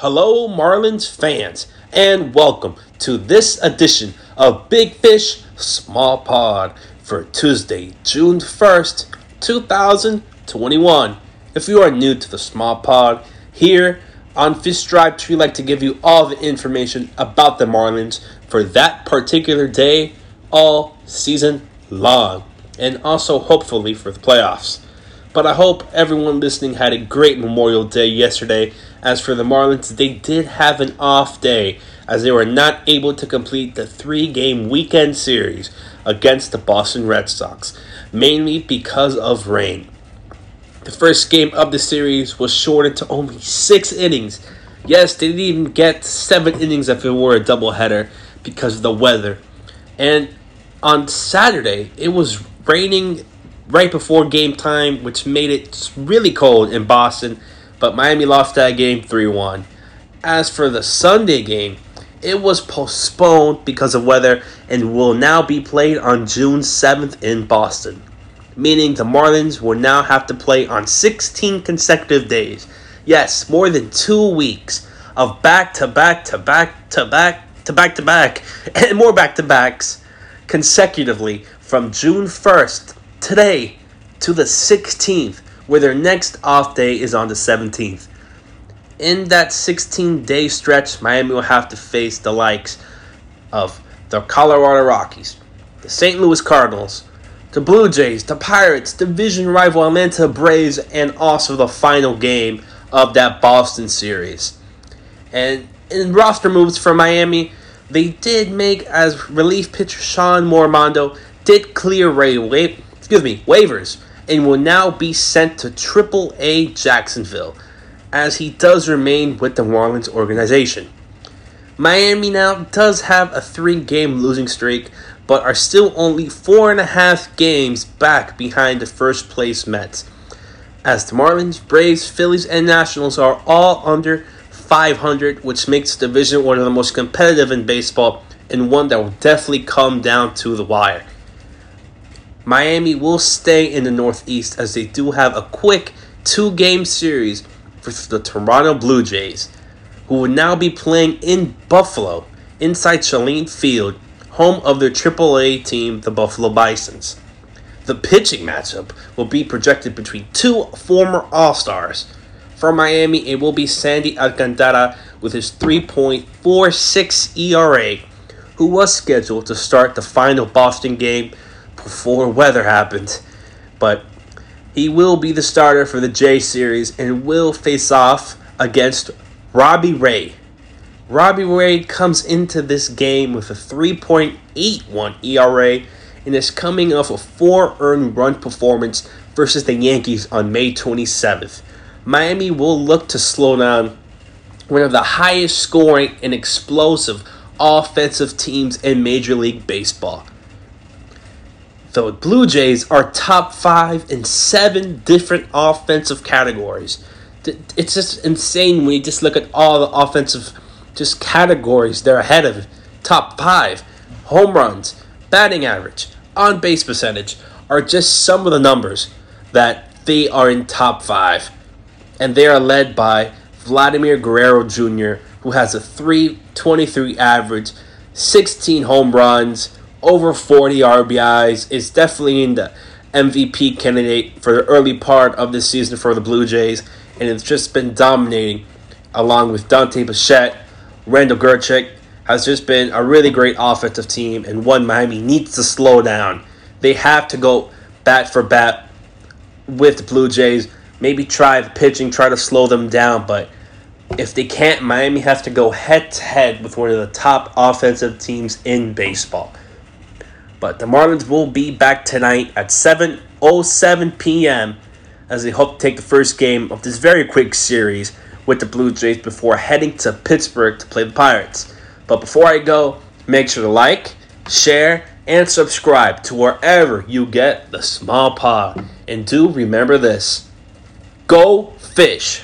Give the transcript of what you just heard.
Hello, Marlins fans, and welcome to this edition of Big Fish Small Pod for Tuesday, June 1st, 2021. If you are new to the Small Pod, here on Fish Stripes, we like to give you all the information about the Marlins for that particular day all season long, and also hopefully for the playoffs. But I hope everyone listening had a great Memorial Day yesterday. As for the Marlins, they did have an off day as they were not able to complete the three game weekend series against the Boston Red Sox, mainly because of rain. The first game of the series was shortened to only six innings. Yes, they didn't even get seven innings if it were a doubleheader because of the weather. And on Saturday, it was raining right before game time, which made it really cold in Boston, but Miami lost that game 3 1. As for the Sunday game, it was postponed because of weather and will now be played on June 7th in Boston, meaning the Marlins will now have to play on 16 consecutive days. Yes, more than two weeks of back to back to back to back to back to back and more back to backs consecutively from June 1st today to the 16th, where their next off day is on the 17th. In that 16 day stretch, Miami will have to face the likes of the Colorado Rockies, the St. Louis Cardinals, the Blue Jays, the Pirates, division rival Atlanta Braves, and also the final game of that Boston series. And in roster moves for Miami, they did make as relief pitcher Sean Mormondo did clear Ray wa- excuse me waivers and will now be sent to Triple A Jacksonville, as he does remain with the Marlins organization. Miami now does have a three-game losing streak, but are still only four and a half games back behind the first place Mets. As the Marlins, Braves, Phillies, and Nationals are all under 500, which makes the division one of the most competitive in baseball and one that will definitely come down to the wire. Miami will stay in the Northeast as they do have a quick two game series versus the Toronto Blue Jays, who will now be playing in Buffalo inside Sahlen Field, home of their AAA team, the Buffalo Bisons. The pitching matchup will be projected between two former All Stars. For Miami, it will be Sandy Alcantara with his 3.46 ERA, who was scheduled to start the final Boston game before weather happened. But he will be the starter for the J series and will face off against Robbie Ray. Robbie Ray comes into this game with a 3.81 ERA and is coming off a four earned run performance versus the Yankees on May 27th. Miami will look to slow down one of the highest scoring and explosive offensive teams in Major League Baseball. The Blue Jays are top five in seven different offensive categories. It's just insane when you just look at all the offensive just categories they're ahead of. Top five, home runs, batting average, on base percentage are just some of the numbers that they are in top five. And they are led by Vladimir Guerrero Jr., who has a 323 average, 16 home runs, over 40 RBIs, is definitely in the MVP candidate for the early part of this season for the Blue Jays, and it's just been dominating along with Dante Bichette, Randall Grichuk, has just been a really great offensive team and one Miami needs to slow down. They have to go bat for bat with the Blue Jays. Maybe try the pitching, try to slow them down, but if they can't, Miami has to go head to head with one of the top offensive teams in baseball. But the Marlins will be back tonight at 7:07 p.m. as they hope to take the first game of this very quick series with the Blue Jays before heading to Pittsburgh to play the Pirates. But before I go, make sure to like, share, and subscribe to wherever you get the small pod. And do remember this go fish!